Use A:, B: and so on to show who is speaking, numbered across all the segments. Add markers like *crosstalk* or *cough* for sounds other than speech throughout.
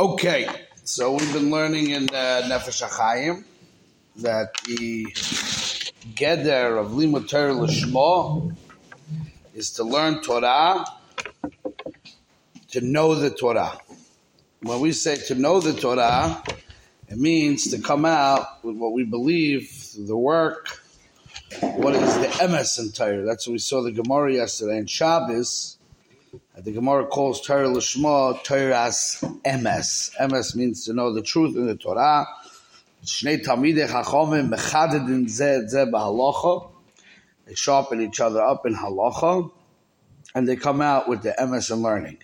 A: Okay, so we've been learning in uh, Nefesh HaChaim that the Geder of Limud Torah is to learn Torah, to know the Torah. When we say to know the Torah, it means to come out with what we believe, the work, what is the emes Torah. That's what we saw the Gemara yesterday in Shabbos. The Gemara calls Torah Lishma Torah's emes. Emes means to know the truth in the Torah. Shnei Talmidei Chachomim mechadedin zeh zeh b'halacha. They sharpen each other up in halacha, and they come out with the emes and learning.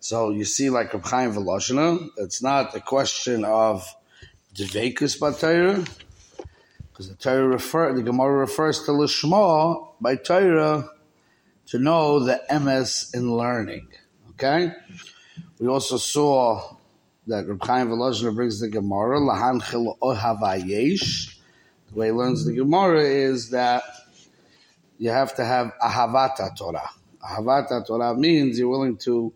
A: So you see, like Reb Chaim Volozhiner, it's not a question of Dveikus Torah, because the Torah refer, the Gemara refers to Lishma by Torah to know the emes in learning. Okay? We also saw that Reb Chaim brings the Gemara, Lahan Ohavayesh. The way he learns the Gemara is that you have to have Ahavata Torah. Ahavata Torah means you're willing to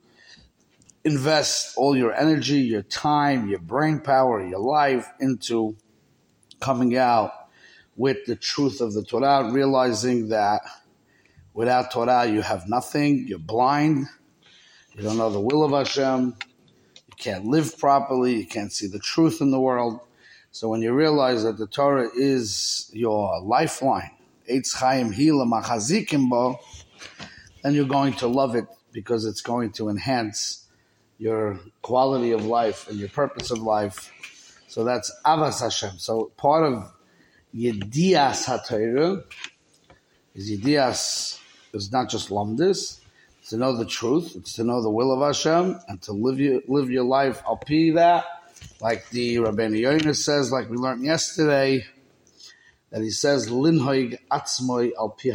A: invest all your energy, your time, your brain power, your life into coming out with the truth of the Torah, realizing that without Torah you have nothing, you're blind, you don't know the will of Hashem, you can't live properly, you can't see the truth in the world. So when you realize that the Torah is your lifeline, Eitz Chaim Hila Machazikim Bo, then you're going to love it because it's going to enhance your quality of life and your purpose of life. So that's Avas Hashem. So part of Yedias HaTorah is Yedias is not just Lumdis, it's to know the truth, it's to know the will of Hashem, and to live your, live your life al pi that, like the Rabbeinu Yonah says, like we learned yesterday, that he says, Linhoig atzmoi al pi.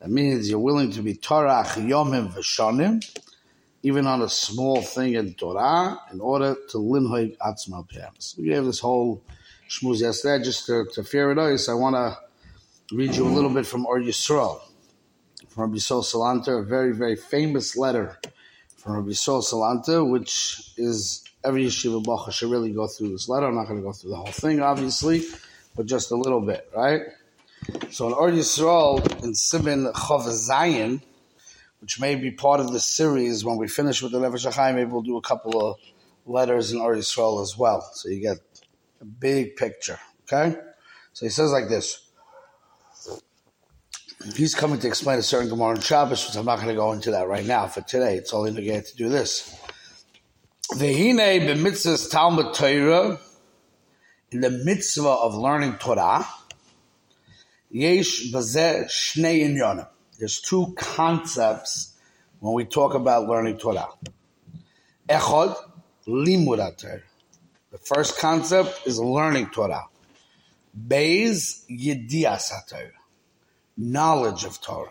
A: That means you're willing to be Torah yomim v'shonim, even on a small thing in Torah, in order to linhoig atzmoi al pi. We gave this whole shmuz yesterday, just to, to fear it I want to read you a little bit from Or Yisrael, from Rabbi Sol Salanta, a very, very famous letter from Rabbi Sol Salanta, which is every yeshiva bacha should really go through this letter. I'm not going to go through the whole thing, obviously, but just a little bit, right? So in Or Yisrael, in Simin Chav Zayin, which may be part of the series when we finish with the Nefesh HaChaim, maybe we'll do a couple of letters in Or Yisrael as well. So you get a big picture, okay? So he says like this. He's coming to explain a certain Gemara in Shabbos, which I'm not going to go into that right now for today. It's only get to do this. The Vehine b'mitzvahs Talmud Torah, in the mitzvah of learning Torah, yesh bazeh shnei inyonim. There's two concepts when we talk about learning Torah. Echad, limud. The first concept is learning Torah. Beis yedias Torah knowledge of Torah.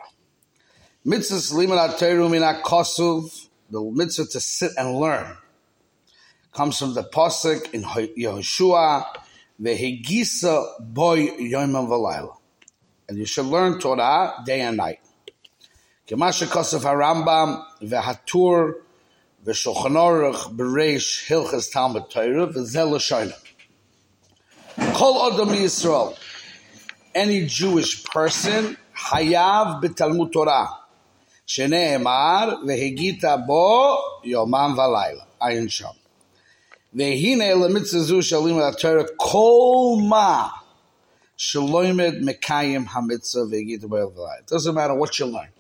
A: Mitzvah limud Torah mina kosuv, the mitzvah to sit and learn, comes from the pasuk in Yehoshua, vehegisa boy yomam v'layla. And you should learn Torah day and night. Kemasha kosuv harambam vehatur v'shulchan aruch bereish hilchas Talmud Torah v'zel l'shoyna. Kol adam Yisrael any Jewish person, Hayav b'Talmud Torah, שנאמר, והגית בו יומם ולילה, עין שם. והנה למצווה זו של לימוד התורה, כל מה שלא ילמד מקיים המצווה והגית בו יומם ולילה. It doesn't matter what you learn.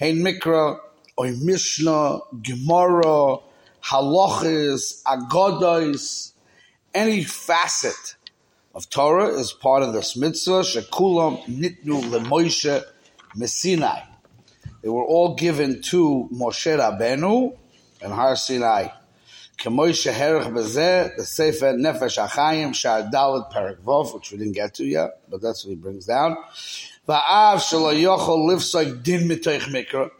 A: Hein mikra, or Mishnah, Gemara, halachas, agodos, any facet of Torah is part of this mitzvah. Shekulam nitnu leMoshe Messinai. They were all given to Moshe Rabenu and Har Sinai. Kemoishe Herach Bezeh, the Sefer Nefesh HaChaim, Shar Perak Vov, which we didn't get to yet, but that's what he brings down. Va'av Shelo Yochel Livsoik Din Mitoich Mikra.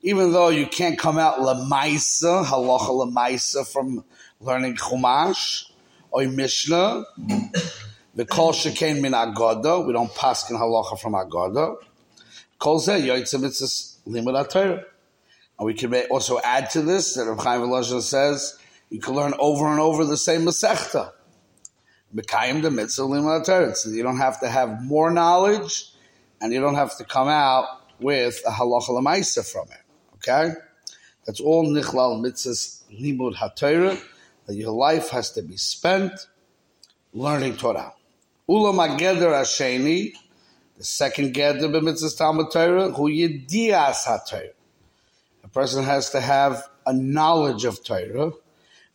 A: Even though you can't come out lemaisa, halacha lemaisa from learning Chumash or Mishnah, the kol shekain min. We don't pass in halacha from agoda. Kol zeh yoytzim mitzvahs limud. And we can also add to this that Rav Chaim Volozhiner says You can learn over and over the same Masechta. Mekayim the mitzvah limud So you don't have to have more knowledge, and you don't have to come out with a halacha lemaisa from it. Okay, that's all nichlal mitzvahs limud haTorah. That your life has to be spent learning Torah. Ula mageder asheni, the second geder b'mitzvahs Talmud Torah, hu yedias haTorah. A person has to have a knowledge of Torah.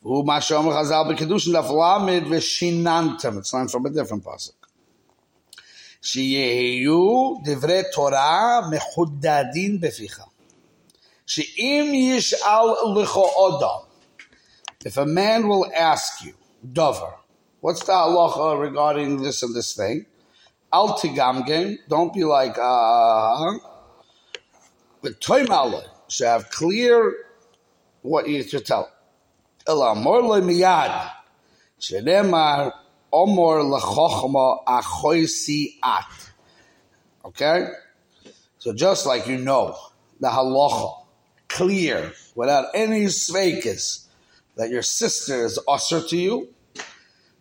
A: Hu mashom chazal b'kedushin daf lamid v'shinantam. It's learned from a different pasuk. שיהיו דברי תורה מחודדים בפיך. שאם ישאל לך אדם, if a man will ask you, dover, what's the halacha regarding this and this thing? Al tigamgen, don't be like, uh, but toimale, should have clear what you should tell. Ela mor le miyad, shenemar omor lechochma achoisi at. Okay? So just like you know the halacha, clear, without any sveikas, that your sister is usher to you,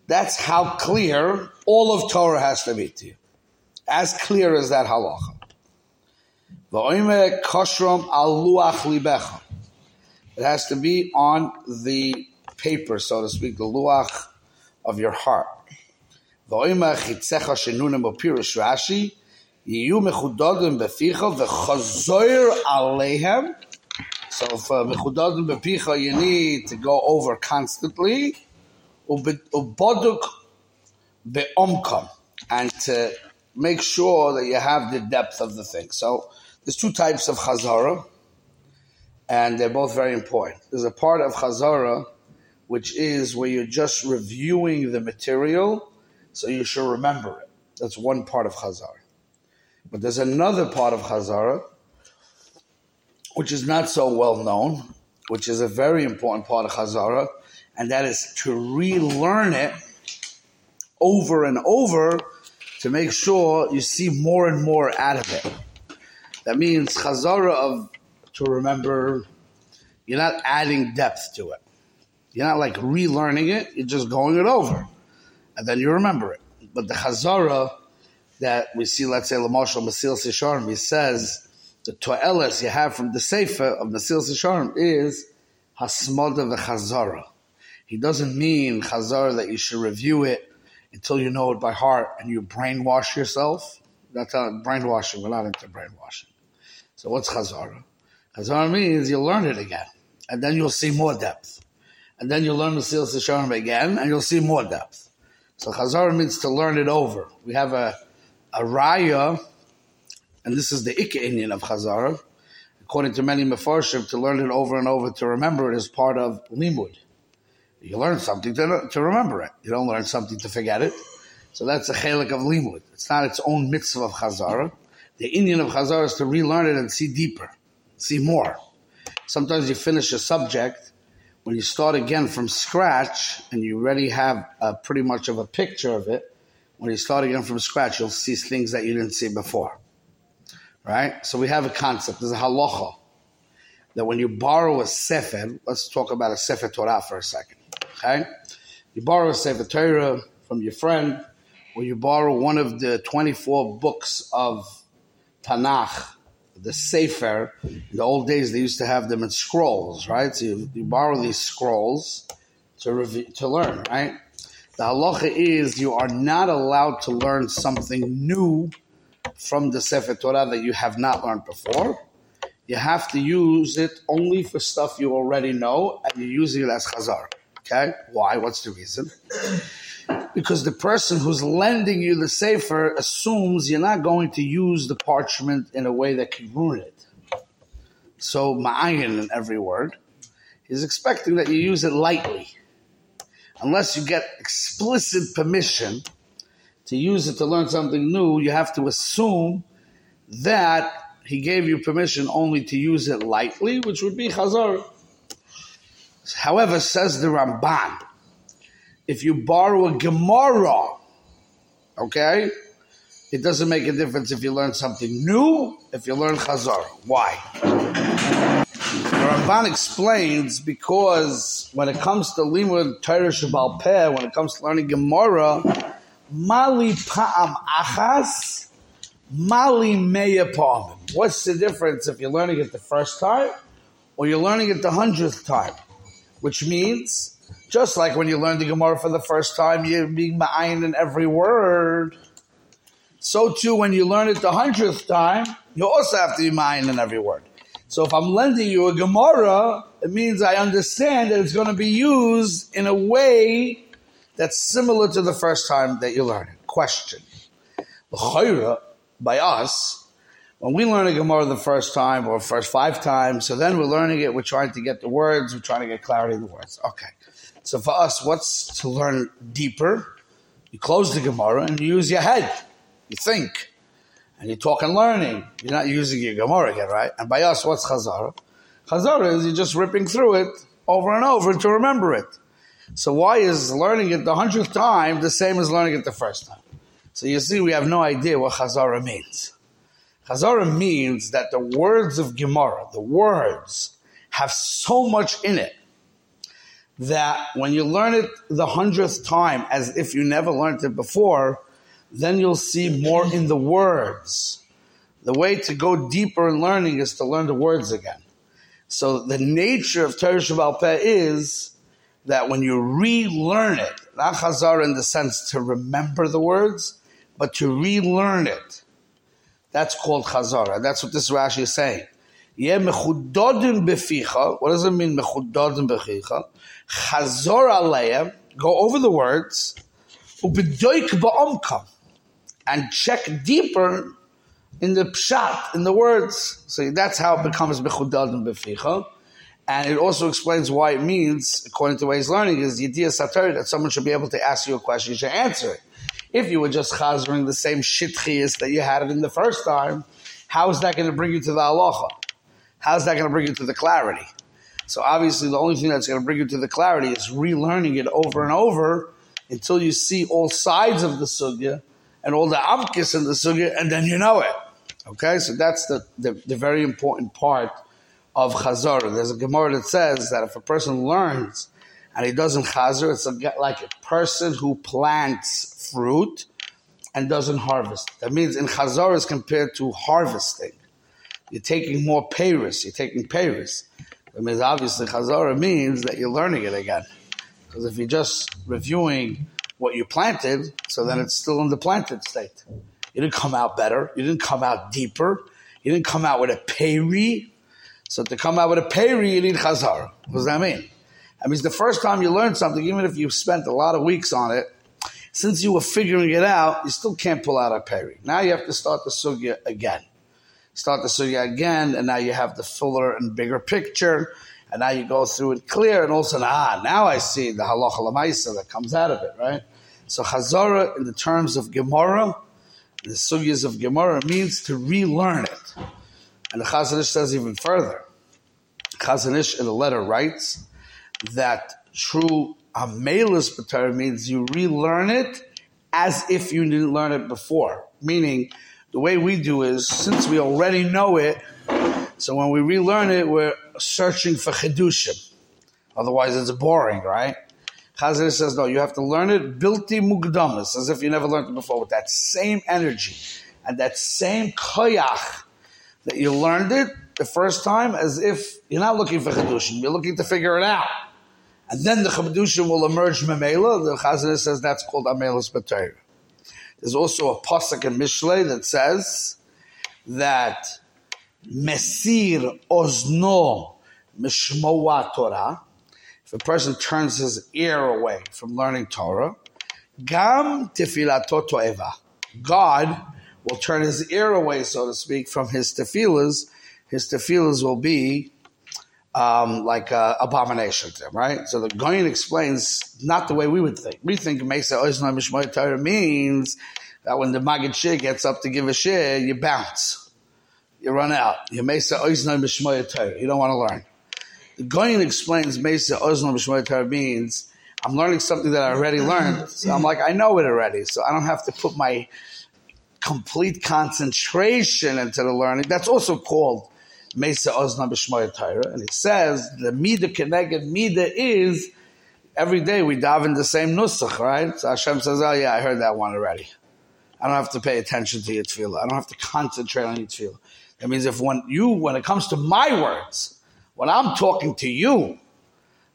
A: that's how clear all of Torah has to be to you. As clear as that halacha. It has to be on the paper, so to speak, the luach of your heart. So for uh, mechudadim bepicha, you need to go over constantly, uboduk beomkam, and to make sure that you have the depth of the thing. So there's two types of chazara, and they're both very important. There's a part of chazara which is where you're just reviewing the material, so you should remember it. That's one part of chazara. But there's another part of chazara which is not so well known, which is a very important part of Chazara, and that is to relearn it over and over to make sure you see more and more out of it. That means Chazara of to remember, you're not adding depth to it. You're not like relearning it, you're just going it over. And then you remember it. But the Chazara that we see, let's say, Lamashal Mesilas Yesharim, he says, the to'eles you have from the Sefer of Mesilas Yesharim is Hasmoda v'chazara. He doesn't mean chazara that you should review it until you know it by heart and you brainwash yourself. That's not brainwashing. We're not into brainwashing. So what's chazara? Chazara means you'll learn it again, and then you'll see more depth, and then you'll learn the Sil Sisharim again, and you'll see more depth. So chazara means to learn it over. We have a a raya and this is the Ikka inyan of Chazara, according to many Mefarshim, to learn it over and over, to remember it is part of Limud. You learn something to, to remember it. You don't learn something to forget it. So that's a chelik of Limud. It's not its own mitzvah of Chazara. The inyan of Chazara is to relearn it and see deeper, see more. Sometimes you finish a subject, when you start again from scratch and you already have a, pretty much of a picture of it, when you start again from scratch, you'll see things that you didn't see before. Right? So we have a concept. There's a halacha that when you borrow a sefer, let's talk about a sefer Torah for a second. Okay? You borrow a sefer Torah from your friend, or you borrow one of the 24 books of Tanakh, the Sefer. In the old days, they used to have them in scrolls, right? So you, you borrow these scrolls to, to learn, right? The halacha is you are not allowed to learn something new from the Sefer Torah that you have not learned before. You have to use it only for stuff you already know, and you're using it as chazar. Okay? Why? What's the reason? Because the person who's lending you the Sefer assumes you're not going to use the parchment in a way that can ruin it. So, ma'ayin in every word. He's expecting that you use it lightly. Unless you get explicit permission to use it to learn something new, you have to assume that he gave you permission only to use it lightly, which would be chazar. However, says the Ramban, if you borrow a Gemara, okay, it doesn't make a difference if you learn something new, if you learn chazar. Why? The Ramban explains because when it comes to limud Torah Shabbal Peh, when it comes to learning Gemara, mali pa'am achas, mali meya. What's the difference if you're learning it the first time or you're learning it the hundredth time? Which means, just like when you learn the Gemara for the first time, you're being ma'ayin in every word. So too, when you learn it the hundredth time, you also have to be ma'ayin in every word. So if I'm lending you a Gemara, it means I understand that it's going to be used in a way that's similar to the first time that you learn it. Question. By us, when we learn a Gemara the first time or first five times, so then we're learning it, we're trying to get the words, we're trying to get clarity in the words. Okay. So for us, what's to learn deeper? You close the Gemara and you use your head. You think and you talk and learning. You're not using your Gemara again, right? And by us, what's Chazara? Chazara is you're just ripping through it over and over to remember it. So why is learning it the hundredth time the same as learning it the first time? So you see, we have no idea what Chazara means. Chazara means that the words of Gemara, the words, have so much in it that when you learn it the hundredth time as if you never learned it before, then you'll see more in the words. The way to go deeper in learning is to learn the words again. So the nature of Torah Shabbal Peh is that when you relearn it, not chazar in the sense to remember the words, but to relearn it. That's called chazara. That's what this Rashi is saying. Yeh mechudodim beficha. What does it mean mechudodim beficha? Chazor go over the words, ubedoik ba'omkam and check deeper in the pshat, in the words. So that's how it becomes bechudad and beficha. And it also explains why it means, according to way he's learning, is the idea satar that someone should be able to ask you a question, you should answer it. If you were just chazering the same shitchias that you had it in the first time, how is that going to bring you to the halacha? How is that going to bring you to the clarity? So obviously, the only thing that's going to bring you to the clarity is relearning it over and over until you see all sides of the sugya and all the amkis in the sugya, and then you know it. Okay, so that's the, the, the very important part of chazar. There's a gemara that says that if a person learns and he doesn't chazar, it's a, like a person who plants fruit and doesn't harvest. That means in chazar is compared to harvesting. You're taking more payris. You're taking payris. That means obviously chazara means that you're learning it again. Because if you're just reviewing what you planted, so then it's still in the planted state. You didn't come out better. You didn't come out deeper. You didn't come out with a peri. So to come out with a peri, you need chazar. What does that mean? That means the first time you learn something, even if you spent a lot of weeks on it, since you were figuring it out, you still can't pull out a peri. Now you have to start the sugya again. Start the sugya again, and now you have the fuller and bigger picture and now you go through it clear, and also ah, now I see the halacha lamaisa that comes out of it, right? So chazara, in the terms of Gemara, the sugyas of Gemara means to relearn it, and the Chazon Ish says even further. Chazon Ish in the letter writes that true amelus b'Torah means you relearn it as if you didn't learn it before, meaning the way we do is since we already know it so when we relearn it, we're searching for chidushim. Otherwise, it's boring, right? Chazon Ish says, no, you have to learn it bilti mugdamas, as if you never learned it before, with that same energy and that same koyach that you learned it the first time, as if you're not looking for chidushim, you're looking to figure it out. And then the chidushim will emerge memela. The Chazon Ish says that's called amelus b'teir. There's also a pasuk in Mishlei that says that mesir ozno mishmoa Torah, if a person turns his ear away from learning Torah, gam tefilato toeva, God will turn his ear away, so to speak, from his tefillahs. His tefillahs will be um, like uh, abomination to him, right? So the Goyen explains not the way we would think. We think Mesa Ozno Mishmoa Torah means that when the Maggid Shiur gets up to give a shir, you bounce you run out. You mesa oizna mishmoya Torah. You don't want to learn. The Goyen explains mesa oizna mishmoya Torah means I'm learning something that I already learned. So I'm like, I know it already, so I don't have to put my complete concentration into the learning. That's also called Mesa Ozna B'Shmoya Torah, and he says the Mida Keneged Mida is every day we daven the same nusach, right? So Hashem says, oh yeah, I heard that one already. I don't have to pay attention to your tefillah. I don't have to concentrate on your tefillah. That means if when you, when it comes to my words, when I'm talking to you,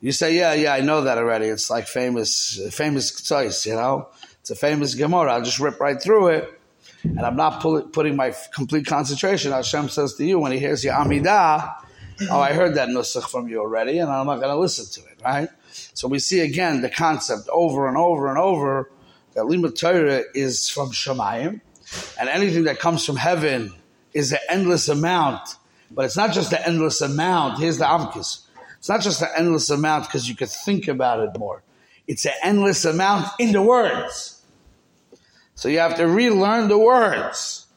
A: you say, yeah, yeah, I know that already. It's like famous, famous choice, you know? It's a famous Gemara. I'll just rip right through it. And I'm not pull, putting my complete concentration. Hashem says to you when he hears your Amidah, oh, I heard that nusach from you already, and I'm not going to listen to it, right? So we see again the concept over and over and over that Limud Torah is from Shemayim, and anything that comes from heaven is an endless amount. But it's not just the endless amount. Here's the Amkis. It's not just an endless amount because you could think about it more. It's an endless amount in the words. So you have to relearn the words.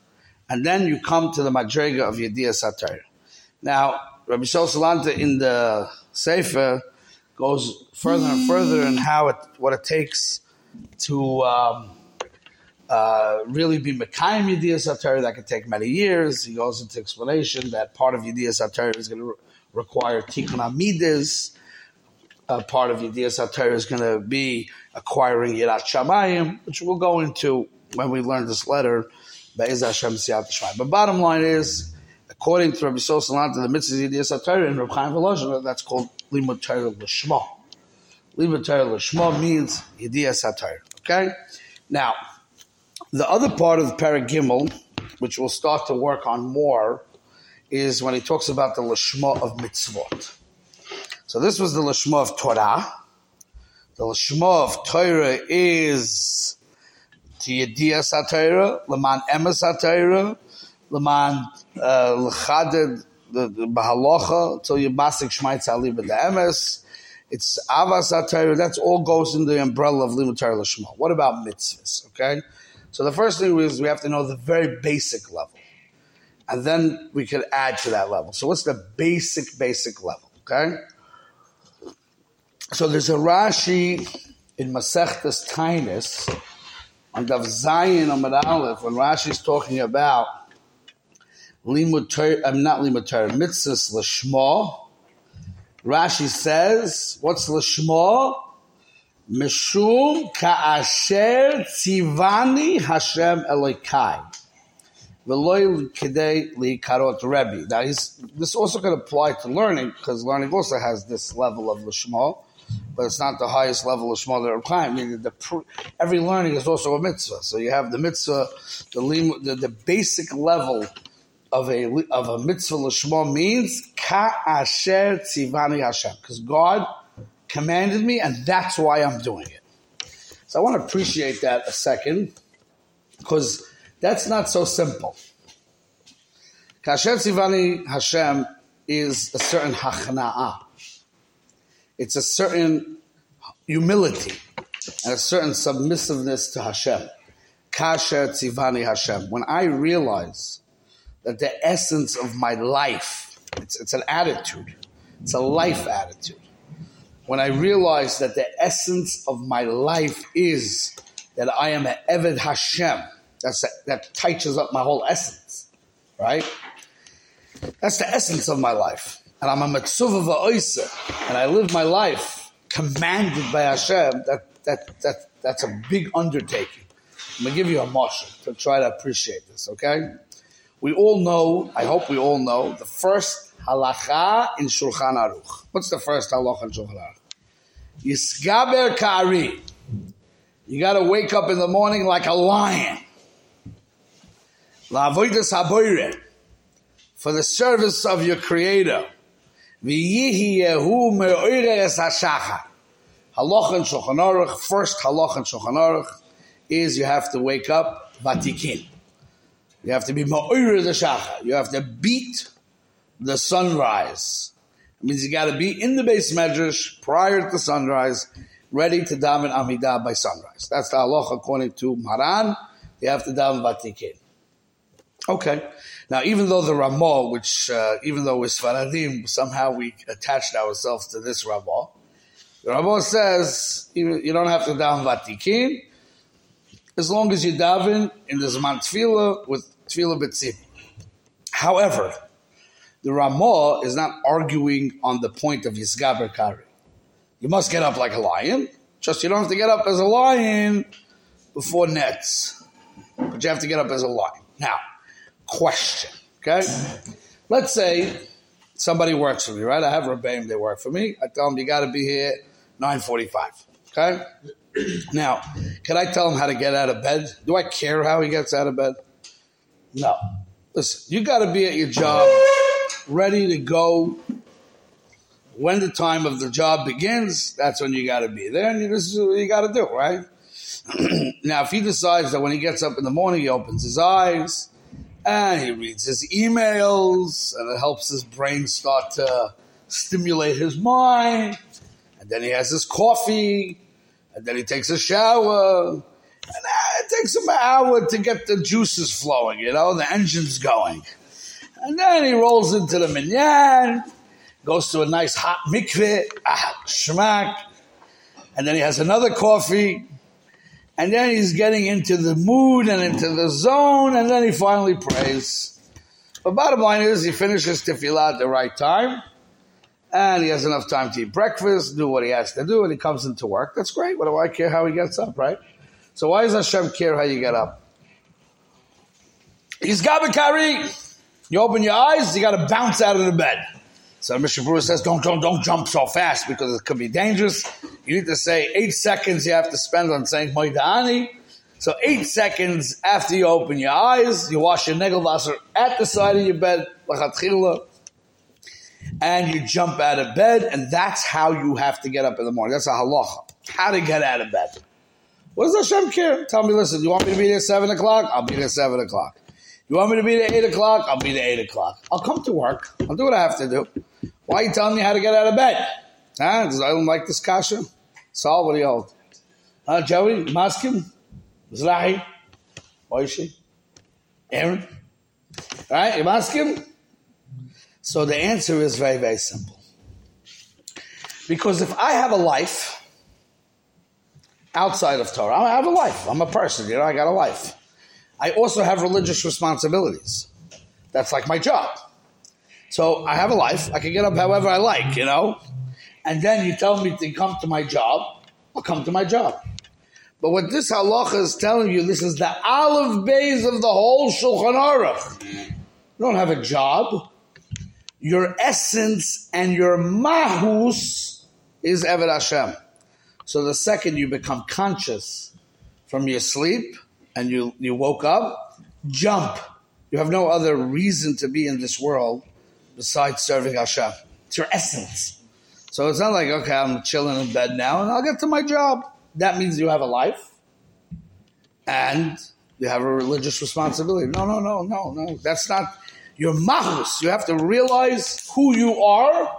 A: And then you come to the Madrega of Yediyah Satar. Now, Rabbi Shol Salanta in the Sefer goes further and further in how it, what it takes to um, uh, really be Mekayim Yediyah Satar. That could take many years. He goes into explanation that part of Yediyah Satar is going to re- require Tikkun Amidas. Uh, part of Yediyah Satar is going to be acquiring Yirat Shamayim, which we'll go into when we learn this letter. But bottom line is, according to Rabbi Sosalant, the mitzvah Yediyah Satar and Rabbi Chaim Volozhin, that's called Limud Torah L'Shma. Limud Torah L'Shma means Yediyah Satar. Okay? Now, the other part of the Paragimel, which we'll start to work on more, is when he talks about the Lashma of mitzvot. So this was the Lashma of Torah. The Lashma of Torah is Tiyadiyah Satira, Laman Emes Satira, Laman uh, L'chaded, the Bahalocha, till you basik Shmaitz Ali the Emes. It's Avas Satira, that's all goes in the umbrella of Limud Torah Lashma. What about mitzvahs, okay? So the first thing is we have to know the very basic level. And then we could add to that level. So what's the basic, basic level? Okay? So there's a Rashi in Masechtas Taanis on Dav Zion Amad Aleph when Rashi is talking about Limud I'm uh, not Limud Torah, Mitzvahs Lashma. Rashi says, what's Lashma? Mishum ka'asher tzivani Hashem Elokai. V'loy kedei likarot Rebbe. Now, this also can apply to learning, because learning also has this level of lishma, but it's not the highest level of shma that. I mean, the, every learning is also a mitzvah. So you have the mitzvah, the, the, the basic level of a of a mitzvah lishma means ka'asher tzivani Hashem, because God commanded me, and that's why I'm doing it. So I want to appreciate that a second, because that's not so simple. Kasher Tzivani Hashem is a certain hachna'ah. It's a certain humility and a certain submissiveness to Hashem. Kasher Tzivani Hashem. When I realize that the essence of my life, it's, it's an attitude, it's a life attitude when I realize that the essence of my life is that I am an Eved Hashem, that's a, that touches up my whole essence, right? That's the essence of my life. And I'm a Metzuva Va'oisa, and I live my life commanded by Hashem, that, that, that, that's a big undertaking. I'm going to give you a marshal to try to appreciate this, okay? We all know, I hope we all know, the first halacha in Shulchan Aruch. What's the first halacha in Shulchan Aruch? Yisgaber kari. You got to wake up in the morning like a lion. La'avoidas haboire. For the service of your Creator. V'yihiyehu me'oires hashachar. Halach and Shulchan Aruch, first halach and Shulchan Aruch is you have to wake up vatikin. You have to be ma'oire the shachar. You have to beat the sunrise. It means you got to be in the base medrash prior to sunrise, ready to daven Amidah by sunrise. That's the halacha according to Maran. You have to daven Vatikin. Okay. Now, even though the Ramah, which uh, even though we're Sfaradim, somehow we attached ourselves to this Ramah, the Ramah says you, don't have to daven Vatikin as long as you daven in the Zman Tefillah with Tefillah B'tzim. However, the Ramah is not arguing on the point of Yisgaber Kari. You must get up like a lion, just you don't have to get up as a lion before nets. But you have to get up as a lion. Now, question, okay? Let's say somebody works for me, right? I have Rebbeim, they work for me. I tell them, you got to be here 9.45, okay? *clears throat* Now, can I tell him how to get out of bed? Do I care how he gets out of bed? No. Listen, you got to be at your job, ready to go. When the time of the job begins, that's when you got to be there, and you, this is what you got to do, right? *clears throat* now, if he decides that when he gets up in the morning, he opens his eyes and he reads his emails, and it helps his brain start to stimulate his mind, and then he has his coffee, and then he takes a shower, and it takes him an hour to get the juices flowing, you know, the engine's going. And then he rolls into the minyan, goes to a nice hot mikveh, ah, shmak, and then he has another coffee, and then he's getting into the mood and into the zone, and then he finally prays. But bottom line is, he finishes tefillah at the right time, and he has enough time to eat breakfast, do what he has to do, and he comes into work. That's great. What do I care how he gets up, right? So why does Hashem care how you get up? Yisgaber Kari. You open your eyes, you got to bounce out of the bed. So Mishnah Berurah says, don't, don't, don't jump so fast because it could be dangerous. You need to say eight seconds you have to spend on saying Moidani. So eight seconds after you open your eyes, you wash your negelwasser at the side of your bed, and you jump out of bed, and that's how you have to get up in the morning. That's a halacha. How to get out of bed. What does Hashem care? Tell me, listen, you want me to be there at 7 o'clock? I'll be there at 7 o'clock. You want me to be there at 8 o'clock? I'll be there at 8 o'clock. I'll come to work. I'll do what I have to do. Why are you telling me how to get out of bed? Huh? I don't like this kasha? Saul, what do you hold? Huh, Joey? Maskim? Zlahi? Oishi? Aaron? Right, you maskim? So the answer is very, very simple. Because if I have a life outside of Torah, I have a life. I'm a person, you know, I got a life. I also have religious responsibilities. That's like my job. So I have a life. I can get up however I like, you know? And then you tell me to come to my job, I'll come to my job. But what this halacha is telling you, this is the olive base of the whole Shulchan Aruch. You don't have a job. Your essence and your mahus is Eved Hashem. So the second you become conscious from your sleep and you, you woke up, jump. You have no other reason to be in this world besides serving Hashem. It's your essence. So it's not like, okay, I'm chilling in bed now and I'll get to my job. That means you have a life and you have a religious responsibility. No, no, no, no, no. That's not your mahus. You have to realize who you are,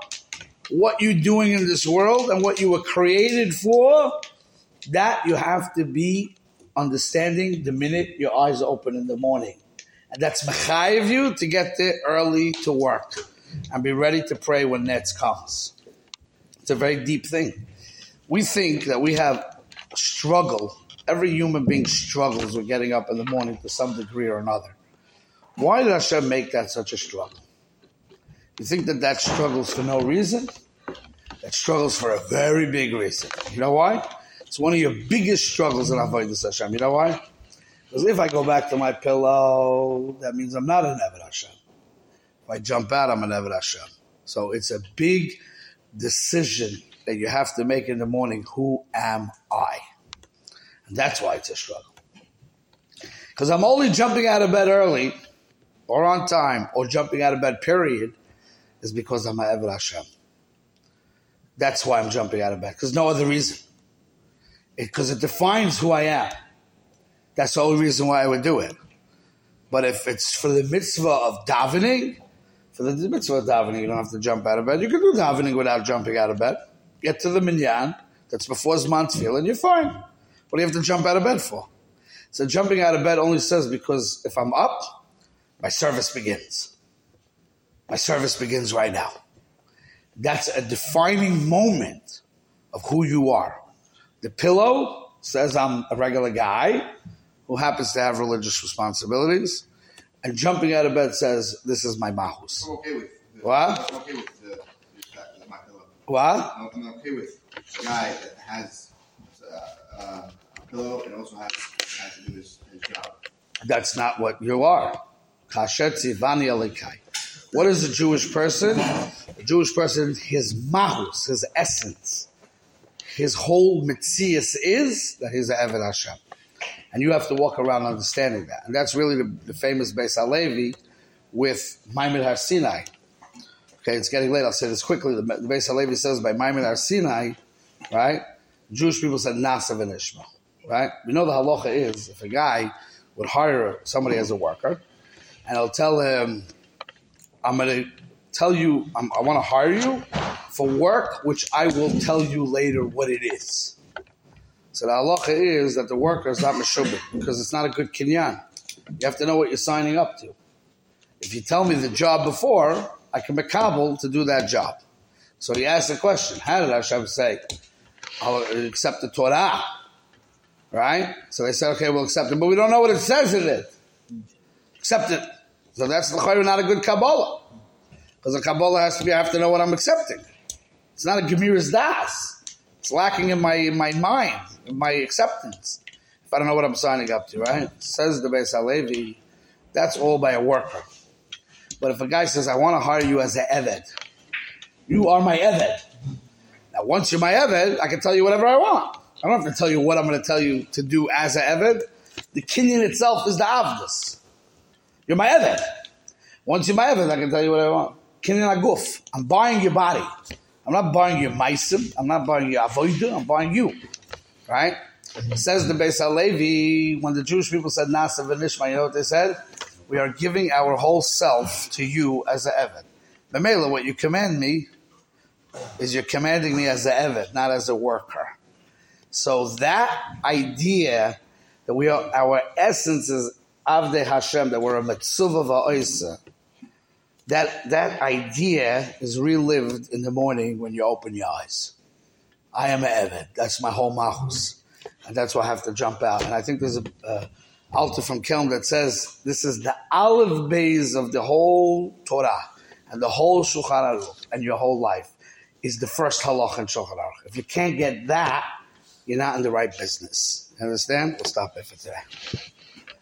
A: what you're doing in this world, and what you were created for. That you have to be understanding the minute your eyes open in the morning. And that's mechayiv you to get there early to work and be ready to pray when nets comes. It's a very deep thing. We think that we have struggle. Every human being struggles with getting up in the morning to some degree or another. Why did Hashem make that such a struggle? You think that that struggles for no reason? That struggles for a very big reason. You know why? It's one of your biggest struggles in Avodah Hashem. You know why? Because if I go back to my pillow, that means I'm not an Eved Hashem. If I jump out, I'm an Eved Hashem. So it's a big decision that you have to make in the morning. Who am I? And that's why it's a struggle. Because I'm only jumping out of bed early or on time or jumping out of bed, period, is because I'm a Eved Hashem. That's why I'm jumping out of bed. Because no other reason. Because it, it defines who I am. That's the only reason why I would do it. But if it's for the mitzvah of davening, for the mitzvah of davening, you don't have to jump out of bed. You can do davening without jumping out of bed. Get to the minyan, that's before Zman Tefillah, and you're fine. What do you have to jump out of bed for? So jumping out of bed only says because if I'm up, my service begins. My service begins right now. That's a defining moment of who you are. The pillow says I'm a regular guy who happens to have religious responsibilities, and jumping out of bed says, "This is my mahus."
B: I'm okay with the
A: What?
B: I'm okay with the, the.
A: What?
B: I'm, I'm okay with a guy that has uh, uh, a pillow and also has, has to do his, his job.
A: That's not what you are. Kashetzi vani alikai. What is a Jewish person? A Jewish person, his mahus, his essence, his whole mitzias is that he's an Eved Hashem. And you have to walk around understanding that. And that's really the, the famous Beis Halevi with Maimon Har Sinai. Okay, it's getting late. I'll say this quickly. The, the Beis Halevi says by Maimon Har Sinai, right? Jewish people said Nasa v'nishma, right? We know the halacha is if a guy would hire somebody as a worker, and I'll tell him, I'm going to tell you, I'm, i want to hire you for work, which I will tell you later what it is. So the halacha is that the worker is not meshubit because it's not a good kinyan. You have to know what you're signing up to. If you tell me the job before, I can be to do that job. So he asked the question, how did Hashem say, I'll accept the Torah? Right? So they said, okay, we'll accept it, but we don't know what it says in it. Accept it. So that's not a good Kabbalah. Because a Kabbalah has to be, I have to know what I'm accepting. It's not a Gemir's Das. It's lacking in my, in my mind, in my acceptance. If I don't know what I'm signing up to, right? Says the Beis Halevi, that's all by a worker. But if a guy says, I want to hire you as an Eved, you are my Eved. Now, once you're my Eved, I can tell you whatever I want. I don't have to tell you what I'm going to tell you to do as an Eved. The Kenyan itself is the Avdus. You're my Eved. Once you're my Eved, I can tell you what I want. Kenyan Aguf. I'm buying your body. I'm not buying your Maisim. I'm not buying your Avoida. I'm buying you. Right? It says the Beis Halevi, when the Jewish people said Nasa v'nishma, you know what they said? We are giving our whole self to you as an Eved. Mamela, what you command me is you're commanding me as an Eved, not as a worker. So that idea that we are, our essence is Avde Hashem, that we're a Metzuva Va'oisa, that, that idea is relived in the morning when you open your eyes. I am an Eved. That's my whole Mahus. And that's why I have to jump out. And I think there's a uh, Alter from Kelm that says this is the olive base of the whole Torah and the whole Shulchan Aruch and your whole life is the first halach in Shulchan Aruch. If you can't get that, you're not in the right business. Understand? We'll stop it for today.